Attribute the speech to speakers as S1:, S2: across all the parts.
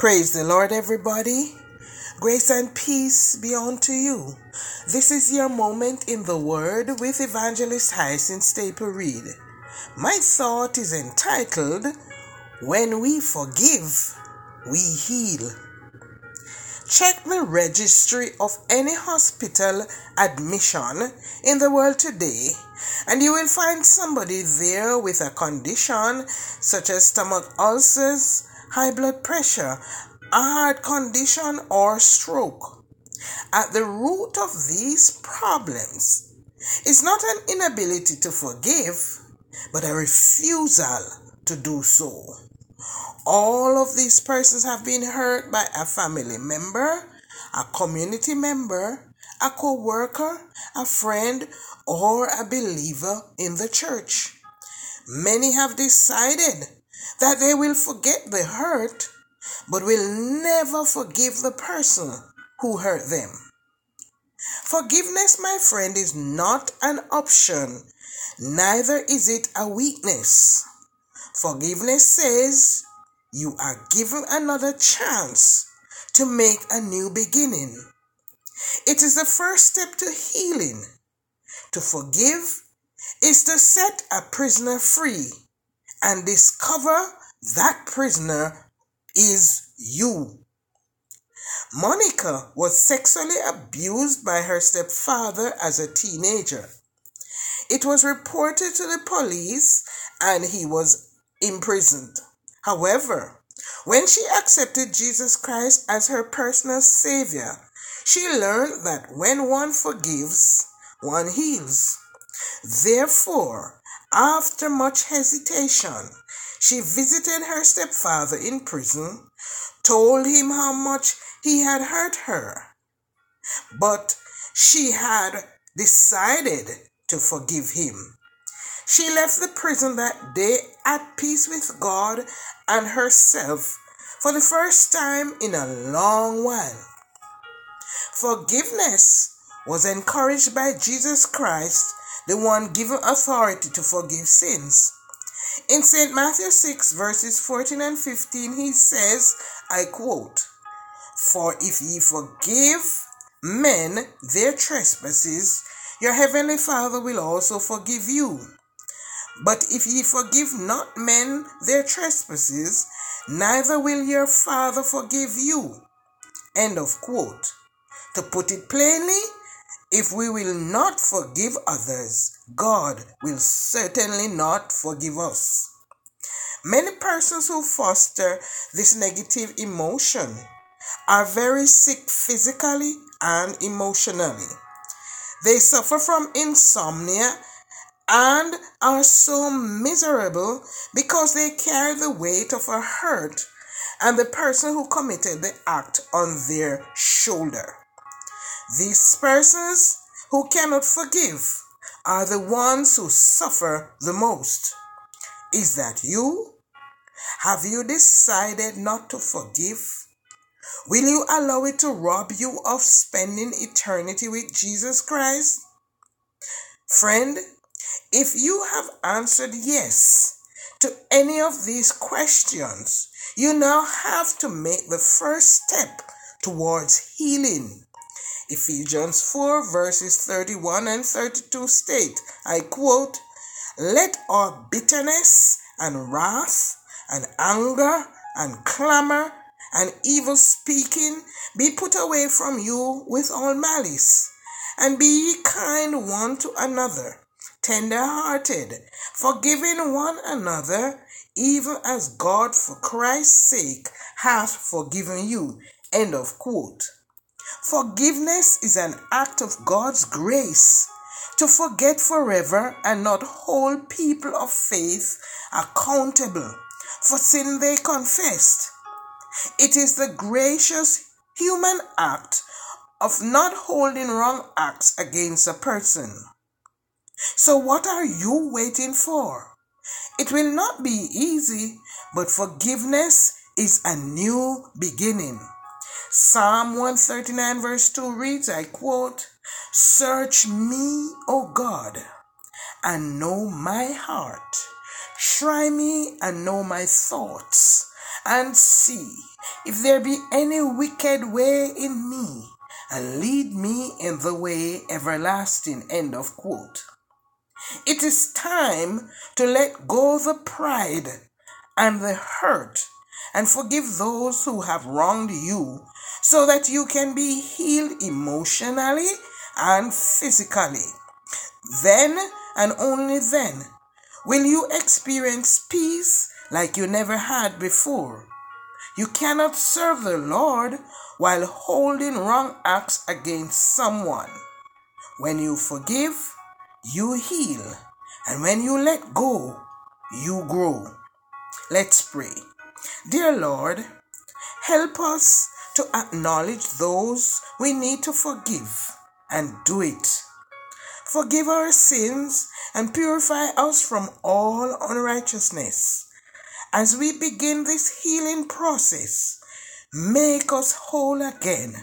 S1: Praise the Lord, everybody. Grace and peace be unto you. This is your moment in the Word with Evangelist Hyacinth Staple Reed. My thought is entitled, When We Forgive, We Heal. Check the registry of any hospital admission in the world today, and you will find somebody there with a condition such as stomach ulcers high blood pressure, a heart condition, or stroke. At the root of these problems is not an inability to forgive, but a refusal to do so. All of these persons have been hurt by a family member, a community member, a co worker, a friend, or a believer in the church. Many have decided that they will forget the hurt, but will never forgive the person who hurt them. Forgiveness, my friend, is not an option, neither is it a weakness. Forgiveness says you are given another chance to make a new beginning. It is the first step to healing. To forgive is to set a prisoner free and discover that prisoner is you. Monica was sexually abused by her stepfather as a teenager. It was reported to the police and he was imprisoned. However, when she accepted Jesus Christ as her personal savior, she learned that when one forgives, one heals. Therefore, after much hesitation, she visited her stepfather in prison, told him how much he had hurt her, but she had decided to forgive him. She left the prison that day at peace with God and herself for the first time in a long while. Forgiveness was encouraged by Jesus Christ the one given authority to forgive sins. In St. Matthew 6, verses 14 and 15, he says, I quote, For if ye forgive men their trespasses, your heavenly Father will also forgive you. But if ye forgive not men their trespasses, neither will your Father forgive you. End of quote. To put it plainly, if we will not forgive others, God will certainly not forgive us. Many persons who foster this negative emotion are very sick physically and emotionally. They suffer from insomnia and are so miserable because they carry the weight of a hurt and the person who committed the act on their shoulder. These persons who cannot forgive are the ones who suffer the most. Is that you? Have you decided not to forgive? Will you allow it to rob you of spending eternity with Jesus Christ? Friend, if you have answered yes to any of these questions, you now have to make the first step towards healing. Ephesians 4 verses 31 and 32 state, I quote, Let all bitterness and wrath and anger and clamor and evil speaking be put away from you with all malice. And be ye kind one to another, tender hearted, forgiving one another, even as God for Christ's sake hath forgiven you. End of quote. Forgiveness is an act of God's grace to forget forever and not hold people of faith accountable for sin they confessed. It is the gracious human act of not holding wrong acts against a person. So, what are you waiting for? It will not be easy, but forgiveness is a new beginning. Psalm 139, verse 2 reads, I quote, Search me, O God, and know my heart. Try me and know my thoughts, and see if there be any wicked way in me, and lead me in the way everlasting. End of quote. It is time to let go the pride and the hurt and forgive those who have wronged you so that you can be healed emotionally and physically. Then and only then will you experience peace like you never had before. You cannot serve the Lord while holding wrong acts against someone. When you forgive, you heal. And when you let go, you grow. Let's pray. Dear Lord, help us to acknowledge those we need to forgive and do it. Forgive our sins and purify us from all unrighteousness. As we begin this healing process, make us whole again.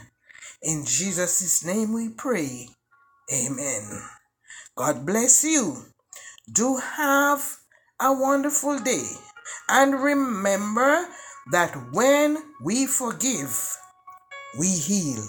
S1: In Jesus' name we pray. Amen. God bless you. Do have a wonderful day. And remember that when we forgive, we heal.